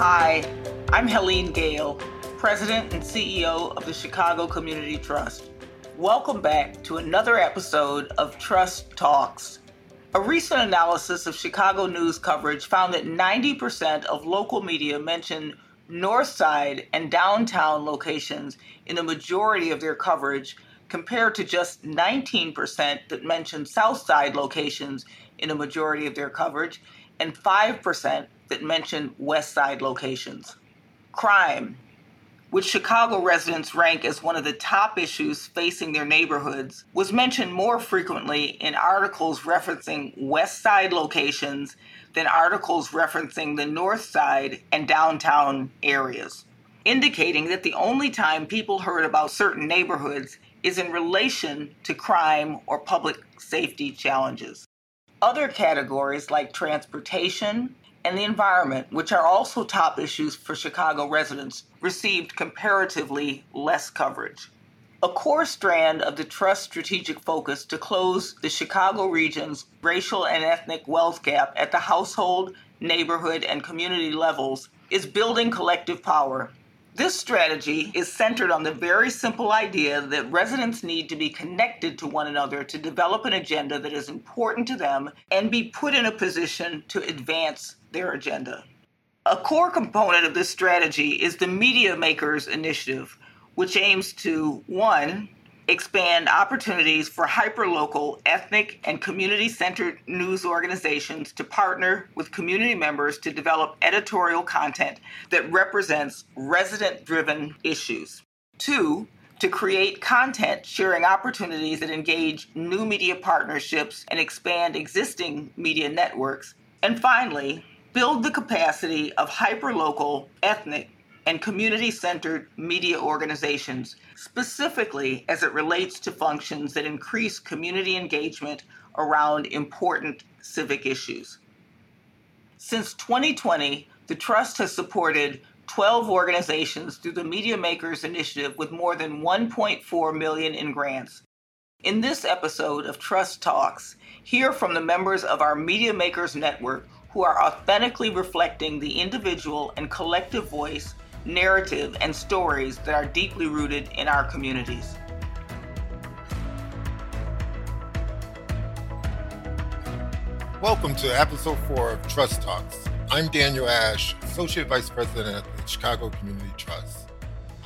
Hi, I'm Helene Gayle, President and CEO of the Chicago Community Trust. Welcome back to another episode of Trust Talks. A recent analysis of Chicago news coverage found that 90% of local media mention North Side and downtown locations in the majority of their coverage, compared to just 19% that mention South Side locations in a majority of their coverage, and 5% that mention West Side locations. Crime, which Chicago residents rank as one of the top issues facing their neighborhoods, was mentioned more frequently in articles referencing West Side locations than articles referencing the North Side and downtown areas, indicating that the only time people heard about certain neighborhoods is in relation to crime or public safety challenges. Other categories like transportation and the environment, which are also top issues for Chicago residents, received comparatively less coverage. A core strand of the Trust strategic focus to close the Chicago region's racial and ethnic wealth gap at the household, neighborhood, and community levels is building collective power this strategy is centered on the very simple idea that residents need to be connected to one another to develop an agenda that is important to them and be put in a position to advance their agenda. A core component of this strategy is the Media Makers Initiative, which aims to 1 expand opportunities for hyperlocal, ethnic, and community centered news organizations to partner with community members to develop editorial content that represents resident driven issues. Two, to create content sharing opportunities that engage new media partnerships and expand existing media networks. And finally, build the capacity of hyperlocal, ethnic, and community centered media organizations, specifically as it relates to functions that increase community engagement around important civic issues. Since 2020, the Trust has supported 12 organizations through the Media Makers Initiative with more than 1.4 million in grants. In this episode of Trust Talks, hear from the members of our Media Makers Network who are authentically reflecting the individual and collective voice narrative, and stories that are deeply rooted in our communities. Welcome to episode four of Trust Talks. I'm Daniel Ash, Associate Vice President at the Chicago Community Trust.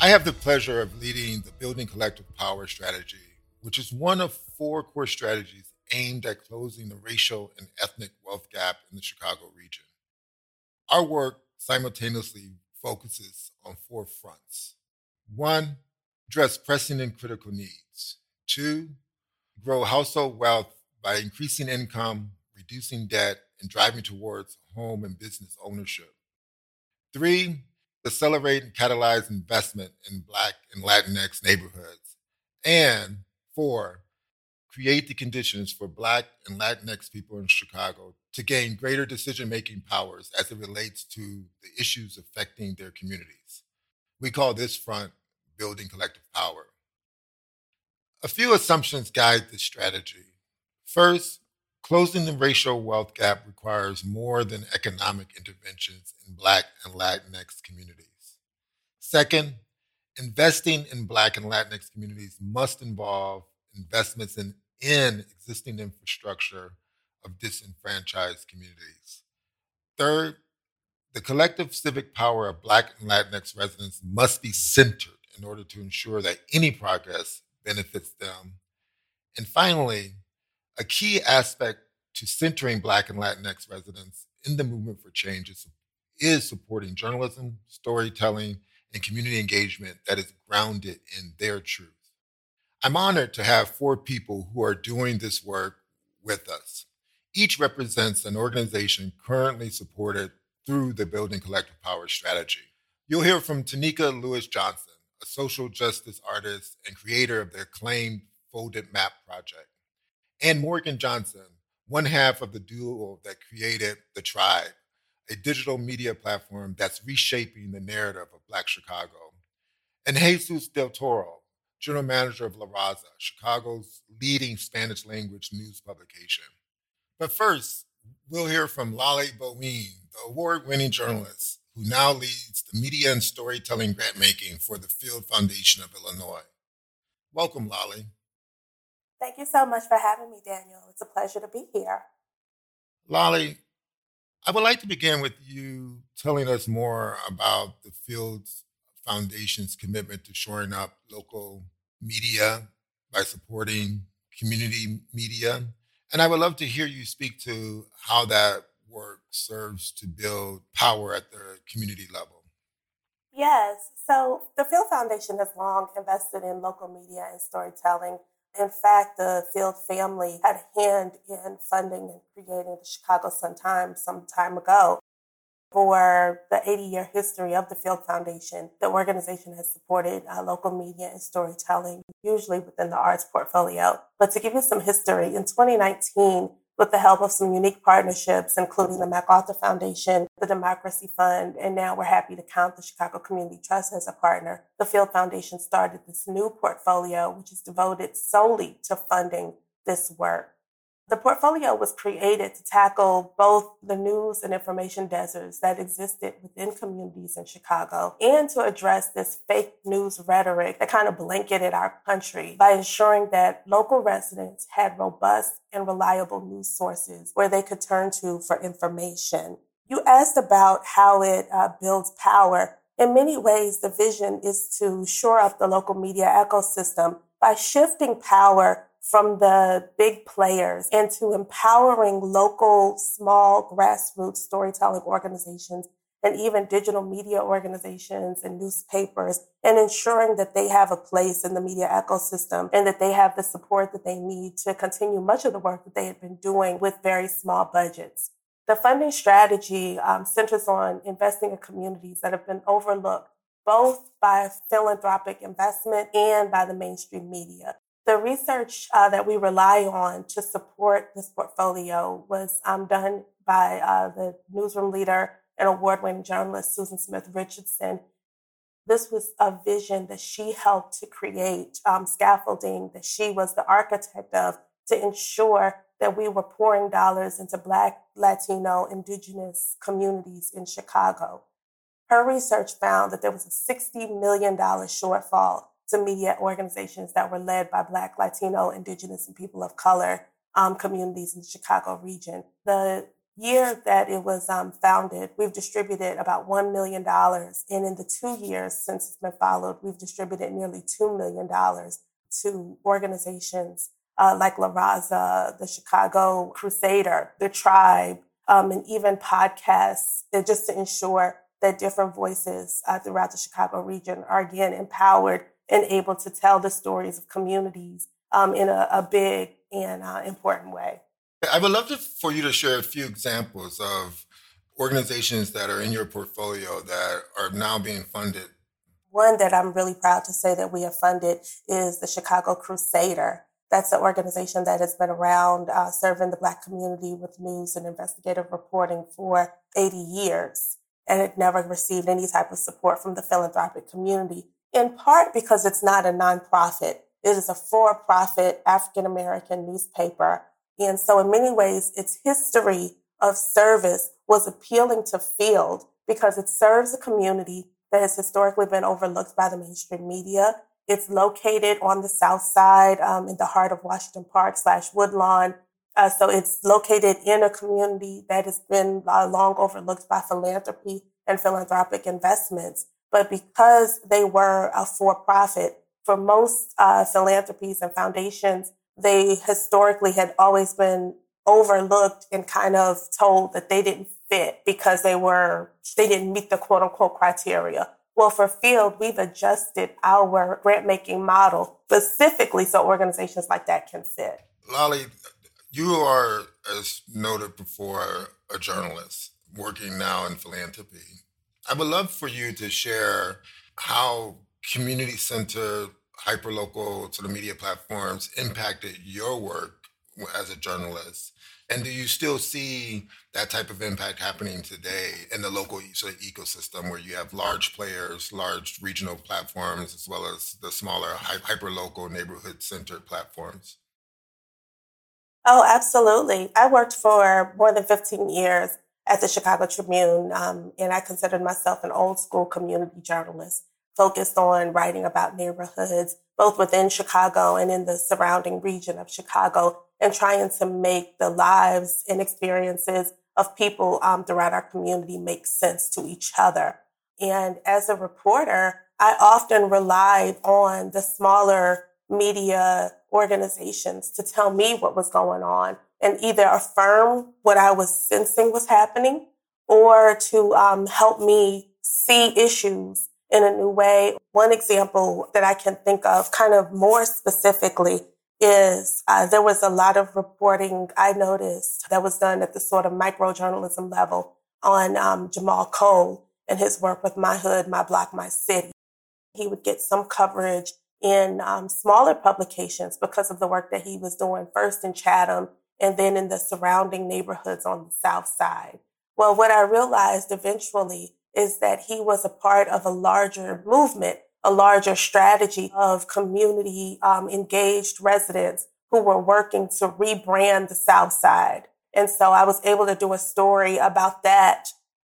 I have the pleasure of leading the Building Collective Power strategy, which is one of four core strategies aimed at closing the racial and ethnic wealth gap in the Chicago region. Our work simultaneously focuses on four fronts. One, address pressing and critical needs. Two, grow household wealth by increasing income, reducing debt, and driving towards home and business ownership. Three, accelerate and catalyze investment in Black and Latinx neighborhoods. And four, create the conditions for Black and Latinx people in Chicago to gain greater decision making powers as it relates to the issues affecting their communities. We call this front building collective power. A few assumptions guide this strategy. First, closing the racial wealth gap requires more than economic interventions in Black and Latinx communities. Second, investing in Black and Latinx communities must involve investments in, in existing infrastructure of disenfranchised communities. Third, the collective civic power of Black and Latinx residents must be centered in order to ensure that any progress benefits them. And finally, a key aspect to centering Black and Latinx residents in the movement for change is, is supporting journalism, storytelling, and community engagement that is grounded in their truth. I'm honored to have four people who are doing this work with us. Each represents an organization currently supported through the Building Collective Power strategy. You'll hear from Tonika Lewis Johnson, a social justice artist and creator of the acclaimed Folded Map Project, and Morgan Johnson, one half of the duo that created The Tribe, a digital media platform that's reshaping the narrative of Black Chicago, and Jesus Del Toro, general manager of La Raza, Chicago's leading Spanish language news publication. But first, we'll hear from Lolly Bowean, the award winning journalist who now leads the media and storytelling grant making for the Field Foundation of Illinois. Welcome, Lolly. Thank you so much for having me, Daniel. It's a pleasure to be here. Lolly, I would like to begin with you telling us more about the Fields Foundation's commitment to shoring up local media by supporting community media. And I would love to hear you speak to how that work serves to build power at the community level. Yes. So the Field Foundation has long invested in local media and storytelling in fact, the Field family had a hand in funding and creating the Chicago Sun-Times some time ago. For the 80 year history of the Field Foundation, the organization has supported uh, local media and storytelling, usually within the arts portfolio. But to give you some history, in 2019, with the help of some unique partnerships, including the MacArthur Foundation, the Democracy Fund, and now we're happy to count the Chicago Community Trust as a partner. The Field Foundation started this new portfolio, which is devoted solely to funding this work. The portfolio was created to tackle both the news and information deserts that existed within communities in Chicago and to address this fake news rhetoric that kind of blanketed our country by ensuring that local residents had robust and reliable news sources where they could turn to for information. You asked about how it uh, builds power. In many ways, the vision is to shore up the local media ecosystem by shifting power from the big players into empowering local, small, grassroots storytelling organizations and even digital media organizations and newspapers and ensuring that they have a place in the media ecosystem and that they have the support that they need to continue much of the work that they had been doing with very small budgets. The funding strategy um, centers on investing in communities that have been overlooked both by philanthropic investment and by the mainstream media. The research uh, that we rely on to support this portfolio was um, done by uh, the newsroom leader and award winning journalist Susan Smith Richardson. This was a vision that she helped to create, um, scaffolding that she was the architect of to ensure that we were pouring dollars into Black, Latino, Indigenous communities in Chicago. Her research found that there was a $60 million shortfall media organizations that were led by Black, Latino, Indigenous, and people of color um, communities in the Chicago region. The year that it was um, founded, we've distributed about $1 million. And in the two years since it's been followed, we've distributed nearly $2 million to organizations uh, like La Raza, the Chicago Crusader, the Tribe, um, and even podcasts, uh, just to ensure that different voices uh, throughout the Chicago region are again empowered and able to tell the stories of communities um, in a, a, big and uh, important way. I would love to, for you to share a few examples of organizations that are in your portfolio that are now being funded. One that I'm really proud to say that we have funded is the Chicago Crusader. That's an organization that has been around uh, serving the Black community with news and investigative reporting for 80 years. And it never received any type of support from the philanthropic community in part because it's not a nonprofit. It is a for-profit African American newspaper. And so in many ways, its history of service was appealing to Field because it serves a community that has historically been overlooked by the mainstream media. It's located on the south side um, in the heart of Washington Park slash Woodlawn. Uh, so it's located in a community that has been uh, long overlooked by philanthropy and philanthropic investments. But because they were a for profit, for most uh, philanthropies and foundations, they historically had always been overlooked and kind of told that they didn't fit because they were, they didn't meet the quote unquote criteria. Well, for Field, we've adjusted our grant making model specifically so organizations like that can fit. Lolly, you are, as noted before, a journalist working now in philanthropy. I would love for you to share how community center, hyperlocal sort of media platforms impacted your work as a journalist. And do you still see that type of impact happening today in the local sort of ecosystem where you have large players, large regional platforms, as well as the smaller hyperlocal neighborhood centered platforms? Oh, absolutely. I worked for more than 15 years at the Chicago Tribune, um, and I considered myself an old school community journalist focused on writing about neighborhoods, both within Chicago and in the surrounding region of Chicago, and trying to make the lives and experiences of people um, throughout our community make sense to each other. And as a reporter, I often relied on the smaller media organizations to tell me what was going on and either affirm what I was sensing was happening or to um, help me see issues in a new way. One example that I can think of kind of more specifically is uh, there was a lot of reporting I noticed that was done at the sort of micro journalism level on um, Jahmal Cole and his work with My Hood, My Block, My City. He would get some coverage in um, smaller publications because of the work that he was doing first in Chatham and then in the surrounding neighborhoods on the South Side. Well, what I realized eventually is that he was a part of a larger movement, a larger strategy of community um, engaged residents who were working to rebrand the South Side. And so I was able to do a story about that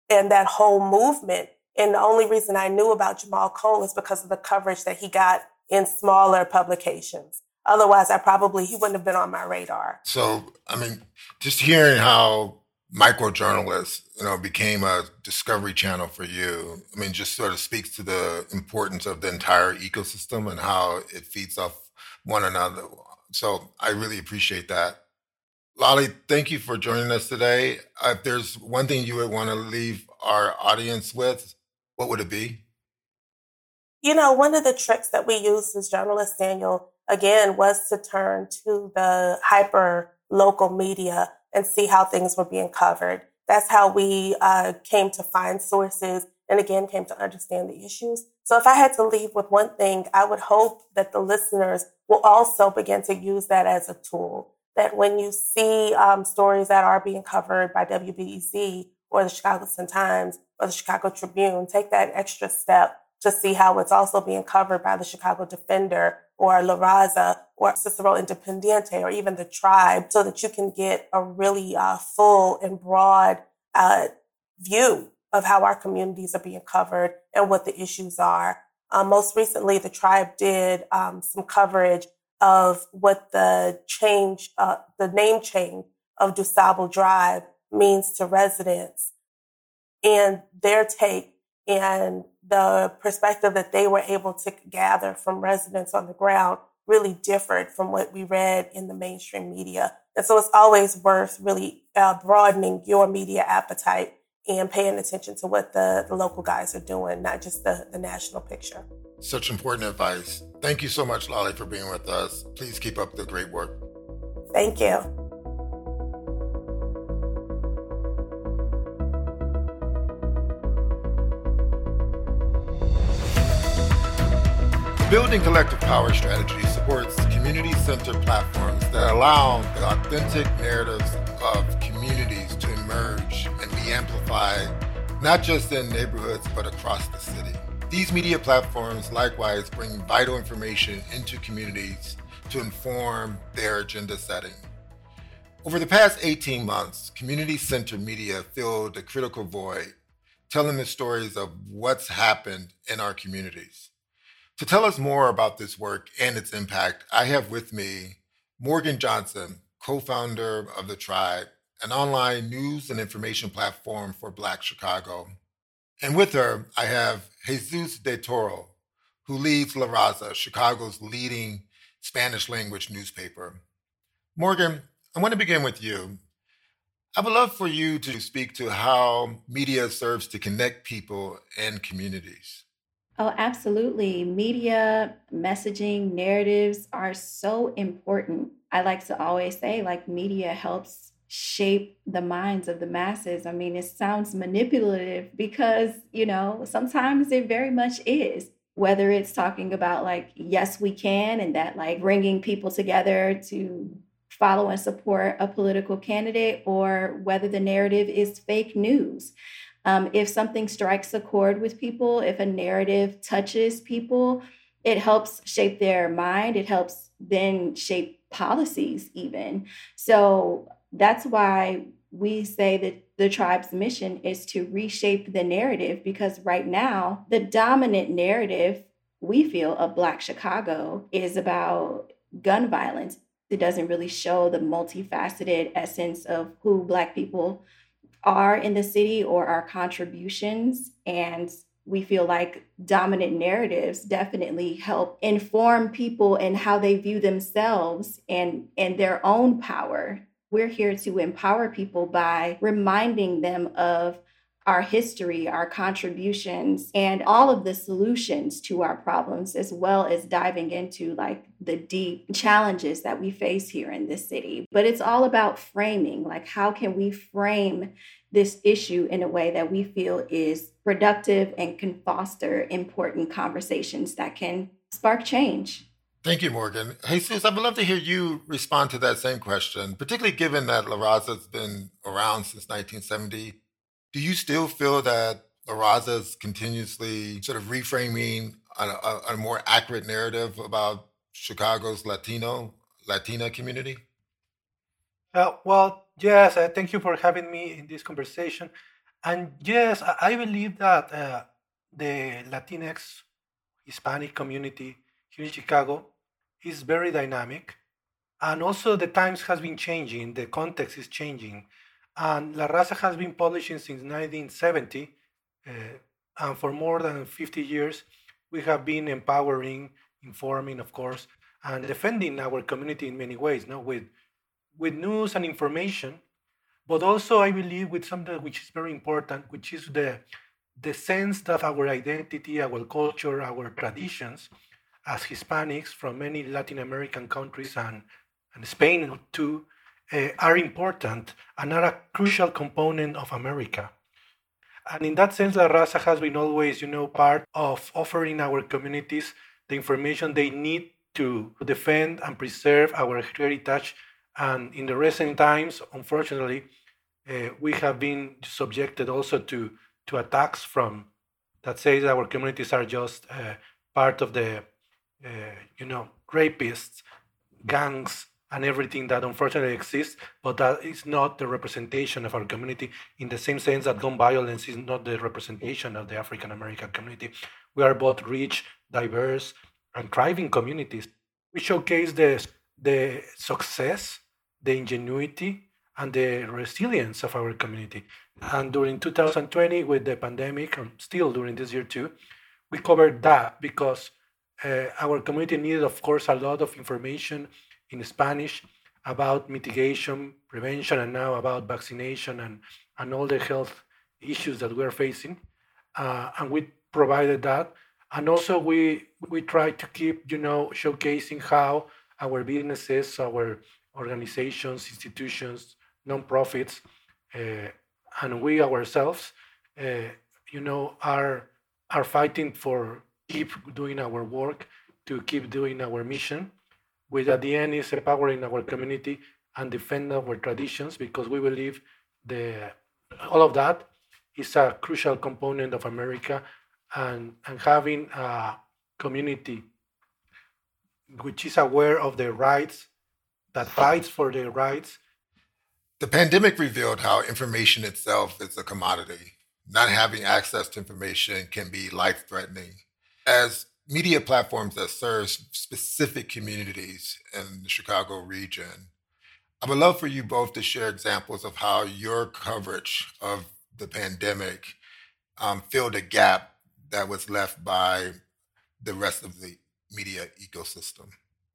and that whole movement. And the only reason I knew about Jahmal Cole is because of the coverage that he got in smaller publications. Otherwise, I probably, he wouldn't have been on my radar. So, I mean, just hearing how microjournalists, you know, became a discovery channel for you. I mean, just sort of speaks to the importance of the entire ecosystem and how it feeds off one another. So I really appreciate that. Lolly, thank you for joining us today. If there's one thing you would want to leave our audience with, what would it be? You know, one of the tricks that we used as journalists, Daniel, again, was to turn to the hyper local media and see how things were being covered. That's how we uh, came to find sources and again came to understand the issues. So if I had to leave with one thing, I would hope that the listeners will also begin to use that as a tool. That when you see um, stories that are being covered by WBEZ or the Chicago Sun Times or the Chicago Tribune, take that extra step to see how it's also being covered by the Chicago Defender or La Raza or Cicero Independiente or even the Tribe so that you can get a really uh, full and broad uh, view of how our communities are being covered and what the issues are. Um, most recently, the Tribe did um, some coverage of what the change, uh, the name change of DuSable Drive means to residents and their take and the perspective that they were able to gather from residents on the ground really differed from what we read in the mainstream media. And so it's always worth really uh, broadening your media appetite and paying attention to what the, the local guys are doing, not just the, the national picture. Such important advice. Thank you so much, Lolly, for being with us. Please keep up the great work. Thank you. Building Collective Power strategy supports community centered platforms that allow the authentic narratives of communities to emerge and be amplified, not just in neighborhoods, but across the city. These media platforms likewise bring vital information into communities to inform their agenda setting. Over the past 18 months, community centered media filled a critical void, telling the stories of what's happened in our communities. To tell us more about this work and its impact, I have with me Morgan Johnson, co founder of The Tribe, an online news and information platform for Black Chicago. And with her, I have Jesus Del Toro, who leads La Raza, Chicago's leading Spanish language newspaper. Morgan, I want to begin with you. I would love for you to speak to how media serves to connect people and communities. Oh, absolutely. Media, messaging, narratives are so important. I like to always say, like, media helps shape the minds of the masses. I mean, it sounds manipulative because, you know, sometimes it very much is. Whether it's talking about, like, yes, we can, and that, like, bringing people together to follow and support a political candidate, or whether the narrative is fake news. Um, if something strikes a chord with people, if a narrative touches people, it helps shape their mind. It helps then shape policies, even. So that's why we say that the tribe's mission is to reshape the narrative because right now, the dominant narrative we feel of Black Chicago is about gun violence. It doesn't really show the multifaceted essence of who Black people are in the city or our contributions. And we feel like dominant narratives definitely help inform people and how they view themselves and, and their own power. We're here to empower people by reminding them of our history, our contributions, and all of the solutions to our problems, as well as diving into like the deep challenges that we face here in this city. But it's all about framing like, how can we frame this issue in a way that we feel is productive and can foster important conversations that can spark change. Thank you, Morgan. Hey, Jesus, I would love to hear you respond to that same question, particularly given that La Raza has been around since 1970. Do you still feel that La Raza is continuously sort of reframing a, a, a more accurate narrative about Chicago's Latino Latina community? Uh, well, yes, uh, thank you for having me in this conversation. And yes, I, I believe that uh, the Latinx Hispanic community here in Chicago is very dynamic. And also the times has been changing, the context is changing. And La Raza has been publishing since 1970. Uh, and for more than 50 years, we have been empowering, informing, of course, and defending our community in many ways, no? with with news and information, but also I believe with something which is very important, which is the the sense that our identity, our culture, our traditions as Hispanics from many Latin American countries and, and Spain too uh, are important and are a crucial component of America. And in that sense, La Raza has been always, you know, part of offering our communities the information they need to defend and preserve our heritage and in the recent times, unfortunately, uh, we have been subjected also to, to attacks from that says our communities are just uh, part of the, uh, you know, rapists, gangs, and everything that unfortunately exists, but that is not the representation of our community in the same sense that gun violence is not the representation of the African American community. We are both rich, diverse, and thriving communities. We showcase the, the success the ingenuity and the resilience of our community. And during 2020, with the pandemic, and still during this year too, we covered that because uh, our community needed, of course, a lot of information in Spanish about mitigation, prevention, and now about vaccination and, and all the health issues that we're facing. Uh, and we provided that. And also we we try to keep, you know, showcasing how our businesses, our organizations, institutions, nonprofits, uh, and we ourselves, uh, you know, are are fighting for keep doing our work, to keep doing our mission, which at the end is empowering our community and defend our traditions because we believe the all of that is a crucial component of America and, and having a community which is aware of their rights that fights for their rights. The pandemic revealed how information itself is a commodity. Not having access to information can be life threatening. As media platforms that serve specific communities in the Chicago region, I would love for you both to share examples of how your coverage of the pandemic um, filled a gap that was left by the rest of the media ecosystem.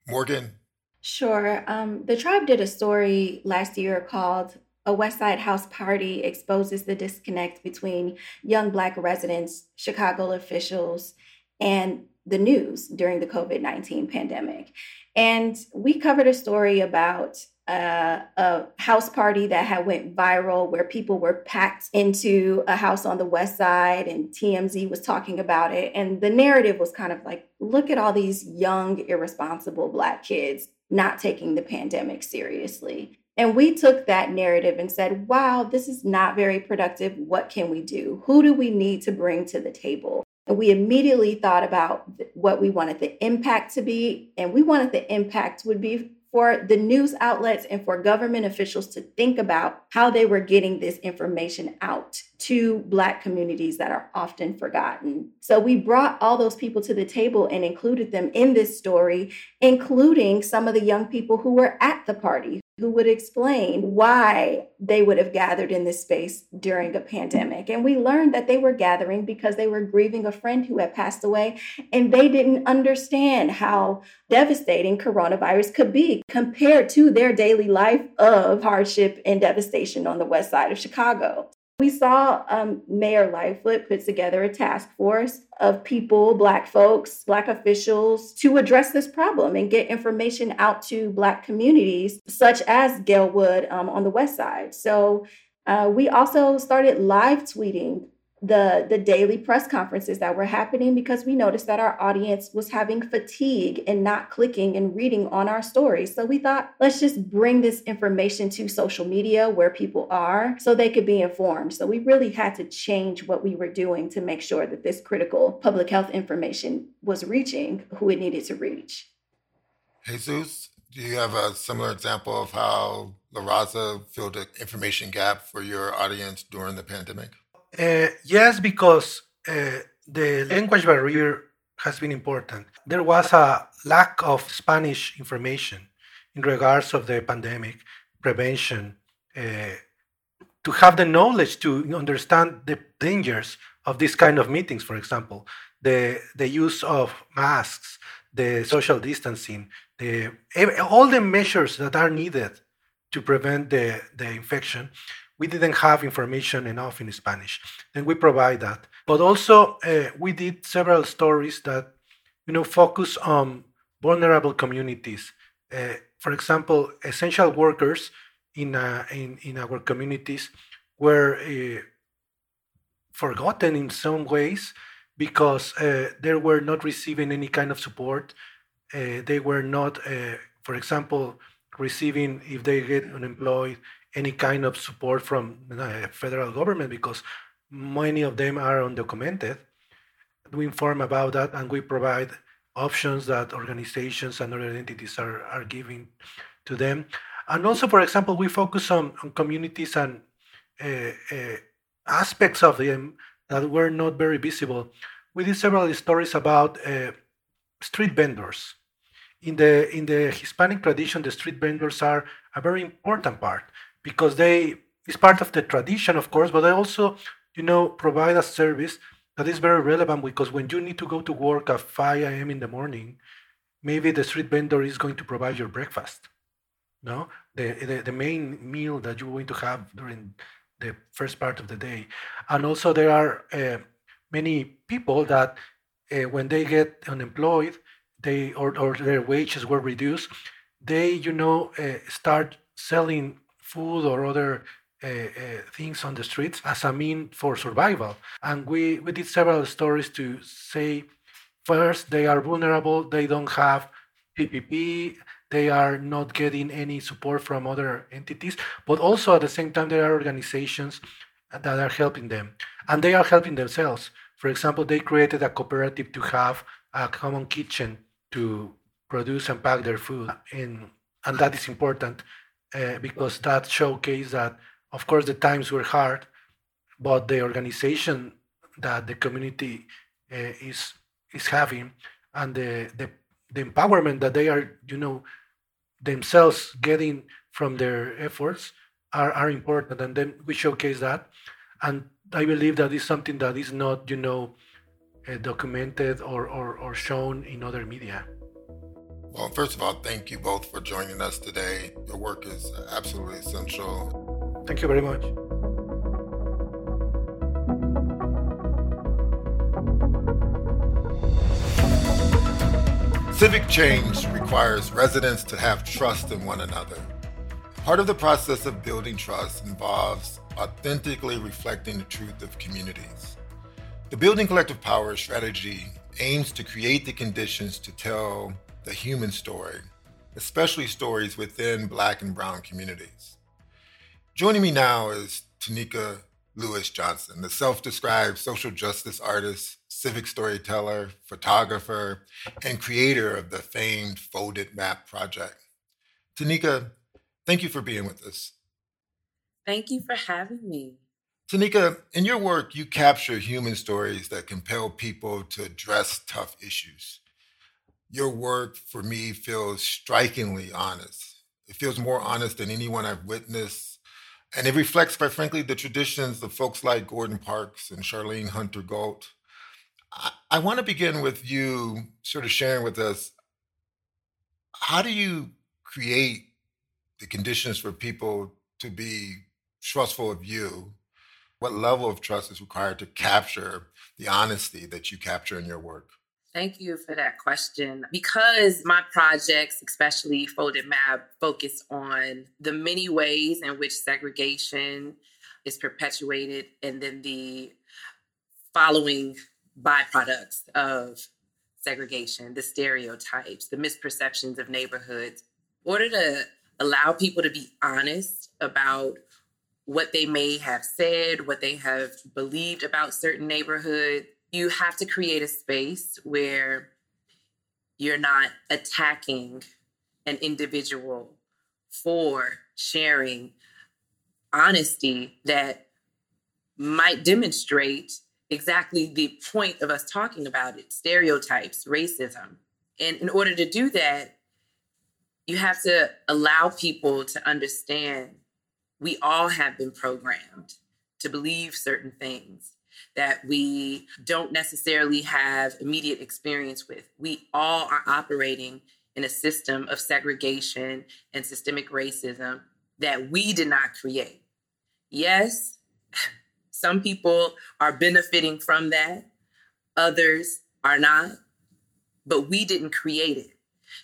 Morgan, Sure. Um, the tribe did a story last year called A West Side House Party Exposes the Disconnect Between Young Black Residents, Chicago Officials, and the news during the COVID 19 pandemic. And we covered a story about uh, a house party that had went viral where people were packed into a house on the west side and TMZ was talking about it and the narrative was kind of like look at all these young irresponsible black kids not taking the pandemic seriously. And we took that narrative and said, wow, this is not very productive. What can we do? Who do we need to bring to the table? And we immediately thought about what we wanted the impact to be. And we wanted the impact would be for the news outlets and for government officials to think about how they were getting this information out to Black communities that are often forgotten. So we brought all those people to the table and included them in this story, including some of the young people who were at the party, who would explain why they would have gathered in this space during a pandemic. And we learned that they were gathering because they were grieving a friend who had passed away and they didn't understand how devastating coronavirus could be compared to their daily life of hardship and devastation on the west side of Chicago. We saw um, Mayor Lightfoot put together a task force of people, Black folks, Black officials, to address this problem and get information out to Black communities, such as Gail Wood um, on the West Side. So uh, we also started live tweeting the the daily press conferences that were happening because we noticed that our audience was having fatigue and not clicking and reading on our stories. So we thought, let's just bring this information to social media where people are so they could be informed. So we really had to change what we were doing to make sure that this critical public health information was reaching who it needed to reach. Jesus, do you have a similar example of how La Raza filled an information gap for your audience during the pandemic? Uh, yes, because uh, the language barrier has been important. There was a lack of Spanish information in regards of the pandemic prevention. Uh, to have the knowledge to understand the dangers of this kind of meetings, for example, the the use of masks, the social distancing, the all the measures that are needed to prevent the, the infection we didn't have information enough in Spanish. Then we provide that. But also, uh, we did several stories that, you know, focus on vulnerable communities. Uh, for example, essential workers in, uh, in, in our communities were uh, forgotten in some ways because uh, they were not receiving any kind of support. Uh, they were not, for example, receiving, if they get unemployed, any kind of support from the federal government because many of them are undocumented. We inform about that and we provide options that organizations and other entities are, are giving to them. And also, for example, we focus on, on communities and uh, uh, aspects of them that were not very visible. We did several stories about uh, street vendors. In the in the Hispanic tradition, the street vendors are a very important part because they it's part of the tradition, of course, but they also, you know, provide a service that is very relevant because when you need to go to work at 5 a.m. in the morning, maybe the street vendor is going to provide your breakfast. No, the, the, the main meal that you're going to have during the first part of the day, and also there are uh, many people that uh, when they get unemployed, they or, or their wages were reduced, they you know uh, start selling food or other uh, uh, things on the streets as a mean for survival. And we, we did several stories to say first, they are vulnerable, they don't have PPP, they are not getting any support from other entities, but also at the same time, there are organizations that are helping them and they are helping themselves. For example, they created a cooperative to have a common kitchen to produce and pack their food, and, and that is important uh, because that showcased that, of course, the times were hard, but the organization that the community uh, is is having and the, the the empowerment that they are, you know, themselves getting from their efforts are, are important. And then we showcase that. And I believe that is something that is not, you know, uh, documented or, or, or shown in other media. Well, first of all, thank you both for joining us today. Your work is absolutely essential. Thank you very much. Civic change requires residents to have trust in one another. Part of the process of building trust involves authentically reflecting the truth of communities. The Building Collective Power strategy aims to create the conditions to tell the human story, especially stories within Black and Brown communities. Joining me now is Tonika Lewis Johnson, the self described social justice artist, civic storyteller, photographer, and creator of the famed Folded Map Project. Tonika, thank you for being with us. Thank you for having me. Tonika, in your work, you capture human stories that compel people to address tough issues. Your work, for me, feels strikingly honest. It feels more honest than anyone I've witnessed. And it reflects, quite frankly, the traditions of folks like Gordon Parks and Charlayne Hunter Gault. I, I want to begin with you sort of sharing with us how do you create the conditions for people to be trustful of you what level of trust is required to capture the honesty that you capture in your work? Thank you for that question. Because my projects, especially Folded Map, focus on the many ways in which segregation is perpetuated and then the following byproducts of segregation, the stereotypes, the misperceptions of neighborhoods. In order to allow people to be honest about what they may have said, what they have believed about certain neighborhoods. You have to create a space where you're not attacking an individual for sharing honesty that might demonstrate exactly the point of us talking about it stereotypes, racism. And in order to do that, you have to allow people to understand we all have been programmed to believe certain things that we don't necessarily have immediate experience with. We all are operating in a system of segregation and systemic racism that we did not create. Yes, some people are benefiting from that, others are not, but we didn't create it.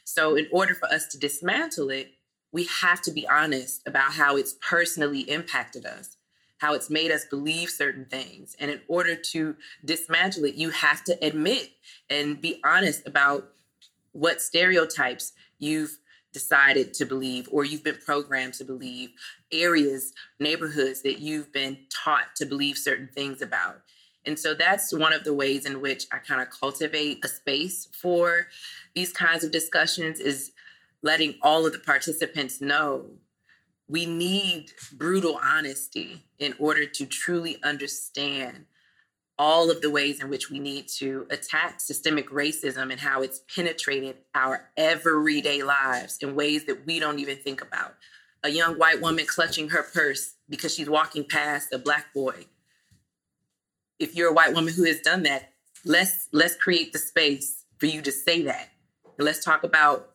So, in order for us to dismantle it, we have to be honest about how it's personally impacted us, how it's made us believe certain things. And in order to dismantle it, you have to admit and be honest about what stereotypes you've decided to believe or you've been programmed to believe, areas, neighborhoods that you've been taught to believe certain things about. And so that's one of the ways in which I kind of cultivate a space for these kinds of discussions is letting all of the participants know we need brutal honesty in order to truly understand all of the ways in which we need to attack systemic racism and how it's penetrated our everyday lives in ways that we don't even think about. A young white woman clutching her purse because she's walking past a black boy. If you're a white woman who has done that, let's let's create the space for you to say that. And let's talk about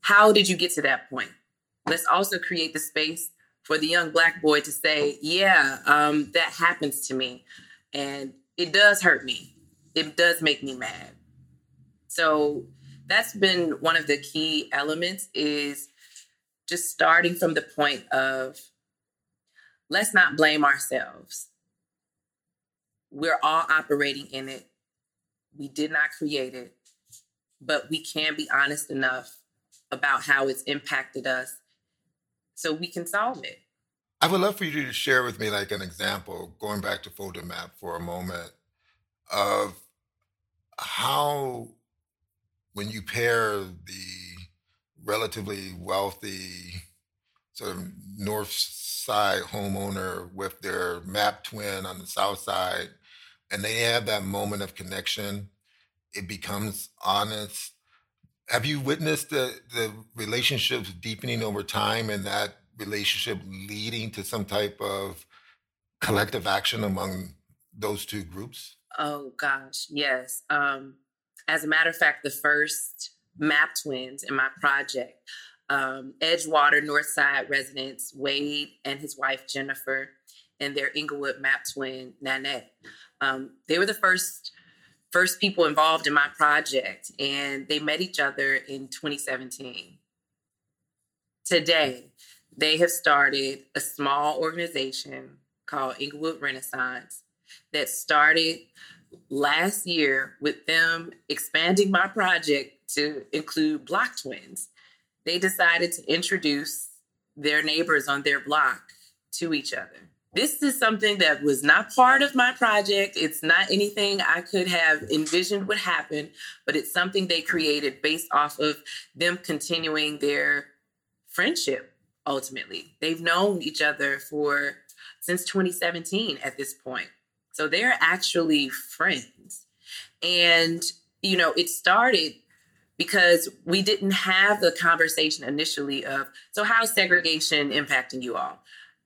how did you get to that point? Let's also create the space for the young black boy to say, yeah, um, that happens to me. And it does hurt me. It does make me mad. So that's been one of the key elements is just starting from the point of let's not blame ourselves. We're all operating in it. We did not create it, but we can be honest enough about how it's impacted us so we can solve it. I would love for you to share with me like an example, going back to Folded Map for a moment, of how when you pair the relatively wealthy sort of north side homeowner with their map twin on the south side and they have that moment of connection it becomes honest have you witnessed the the relationships deepening over time and that relationship leading to some type of collective action among those two groups? Oh gosh, yes. Um, as a matter of fact, the first map twins in my project, um, Edgewater Northside residents Wade and his wife Jennifer, and their Englewood map twin Nanette. Um, they were the first first people involved in my project, and they met each other in 2017. Today, they have started a small organization called Englewood Renaissance that started last year with them expanding my project to include block twins. They decided to introduce their neighbors on their block to each other this is something that was not part of my project. It's not anything I could have envisioned would happen, but it's something they created based off of them continuing their friendship ultimately. They've known each other for since 2017 at this point. So they're actually friends. And, you know, it started because we didn't have the conversation initially of, so how's segregation impacting you all?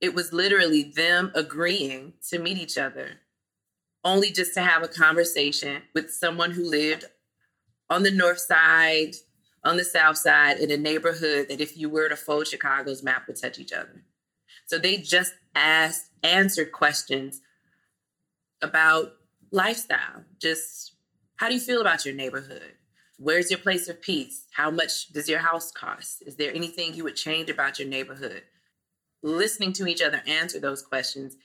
It was literally them agreeing to meet each other, only just to have a conversation with someone who lived on the north side, on the south side, in a neighborhood that if you were to fold Chicago's map would touch each other. So they just asked, answered questions about lifestyle. Just how do you feel about your neighborhood? Where's your place of peace? How much does your house cost? Is there anything you would change about your neighborhood? Listening to each other answer those questions,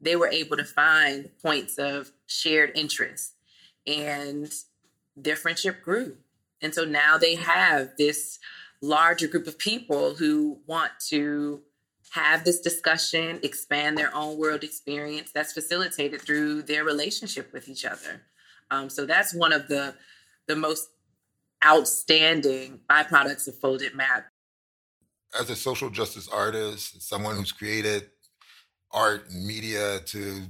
they were able to find points of shared interest and their friendship grew. And so now they have this larger group of people who want to have this discussion, expand their own world experience that's facilitated through their relationship with each other. Um, so that's one of the the most outstanding byproducts of Folded Map. As a social justice artist, someone who's created art and media to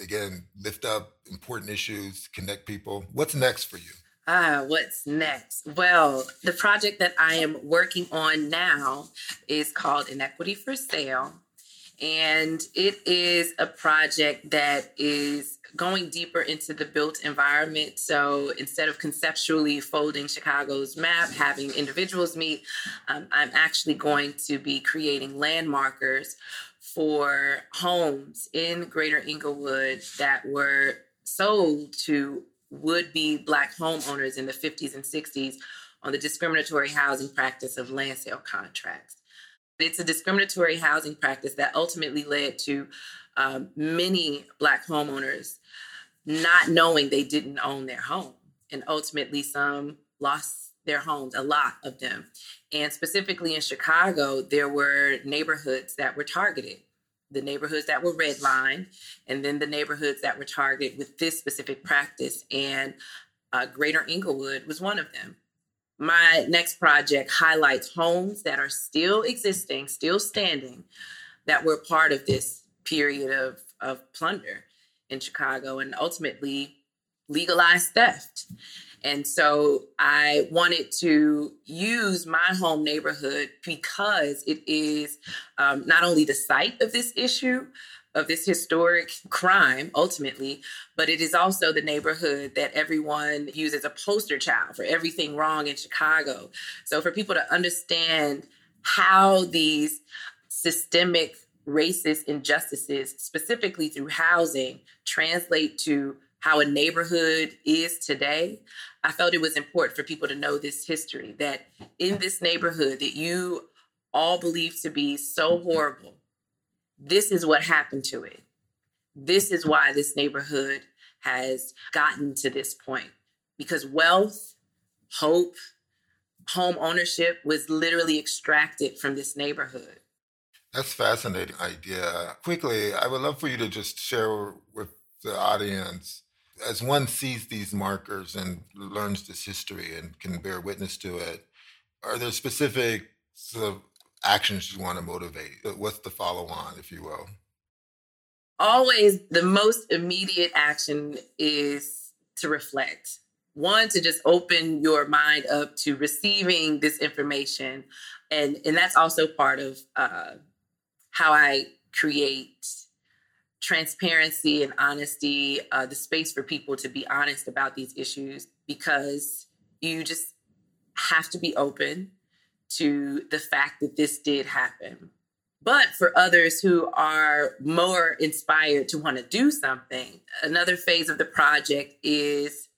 again lift up important issues, connect people, what's next for you? Ah, what's next? Well, the project that I am working on now is called Inequity for Sale. And it is a project that is going deeper into the built environment. So instead of conceptually folding Chicago's map, having individuals meet, um, I'm actually going to be creating landmarkers for homes in Greater Englewood that were sold to would be Black homeowners in the 50s and 60s on the discriminatory housing practice of land sale contracts. It's a discriminatory housing practice that ultimately led to um, many Black homeowners not knowing they didn't own their home. And ultimately, some lost their homes, a lot of them. And specifically in Chicago, there were neighborhoods that were targeted the neighborhoods that were redlined, and then the neighborhoods that were targeted with this specific practice. And uh, Greater Englewood was one of them. My next project highlights homes that are still existing, still standing, that were part of this period of, of plunder in Chicago and ultimately legalized theft. And so I wanted to use my home neighborhood because it is um, not only the site of this issue, of this historic crime ultimately, but it is also the neighborhood that everyone uses as a poster child for everything wrong in Chicago. So for people to understand how these systemic racist injustices, specifically through housing, translate to how a neighborhood is today, I felt it was important for people to know this history that in this neighborhood that you all believe to be so horrible, this is what happened to it. This is why this neighborhood has gotten to this point because wealth, hope, home ownership was literally extracted from this neighborhood. That's fascinating idea. Quickly, I would love for you to just share with the audience as one sees these markers and learns this history and can bear witness to it, are there specific sort of actions you want to motivate? What's the follow on, if you will? Always the most immediate action is to reflect. One, to just open your mind up to receiving this information. And, and that's also part of uh, how I create transparency and honesty, uh, the space for people to be honest about these issues because you just have to be open to the fact that this did happen. But for others who are more inspired to want to do something, another phase of the project is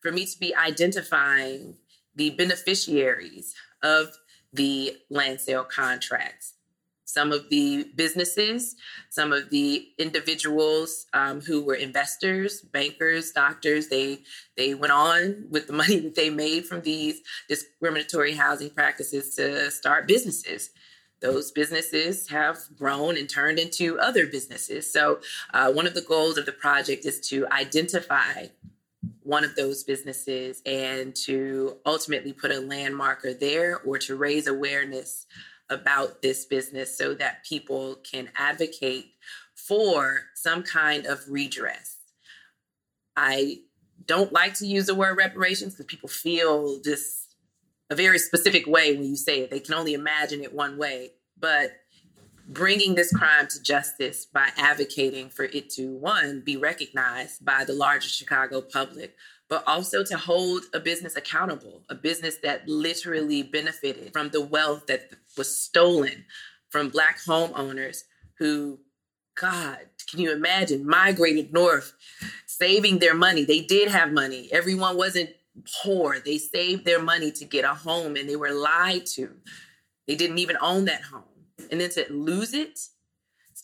for me to be identifying the beneficiaries of the land sale contracts some of the businesses, some of the individuals um, who were investors, bankers, doctors. They they went on with the money that they made from these discriminatory housing practices to start businesses. Those businesses have grown and turned into other businesses. So, uh, one of the goals of the project is to identify one of those businesses and to ultimately put a landmarker there or to raise awareness about this business so that people can advocate for some kind of redress. I don't like to use the word reparations because people feel just a very specific way when you say it. They can only imagine it one way. But bringing this crime to justice by advocating for it to, one, be recognized by the larger Chicago public, but also to hold a business accountable, a business that literally benefited from the wealth that was stolen from Black homeowners who, God, can you imagine, migrated north, saving their money. They did have money. Everyone wasn't poor. They saved their money to get a home and they were lied to. They didn't even own that home. And then to lose it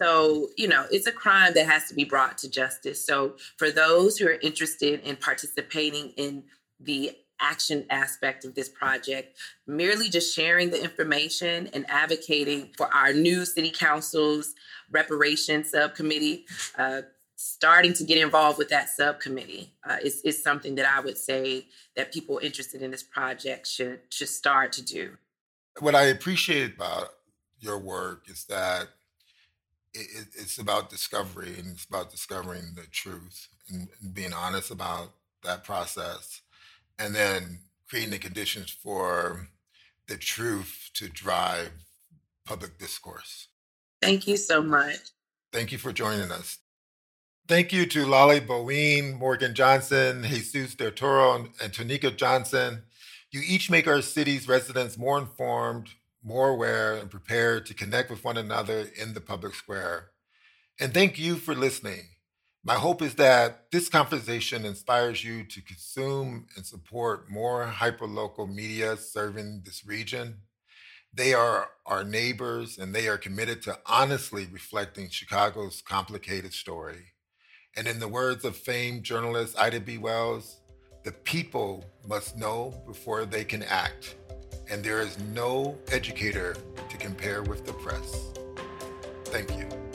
so, you know, it's a crime that has to be brought to justice. So, for those who are interested in participating in the action aspect of this project, merely just sharing the information and advocating for our new city council's reparation subcommittee, uh, starting to get involved with that subcommittee uh, is, is something that I would say that people interested in this project should should start to do. What I appreciate about your work is that it, it's about discovery and it's about discovering the truth and being honest about that process and then creating the conditions for the truth to drive public discourse. Thank you so much. Thank you for joining us. Thank you to Lolly Bowean, Morgan Johnson, Jesus Del Toro, and Tonika Johnson. You each make our city's residents more informed, more aware and prepared to connect with one another in the public square. And thank you for listening. My hope is that this conversation inspires you to consume and support more hyperlocal media serving this region. They are our neighbors and they are committed to honestly reflecting Chicago's complicated story. And in the words of famed journalist Ida B. Wells, the people must know before they can act and there is no educator to compare with the press. Thank you.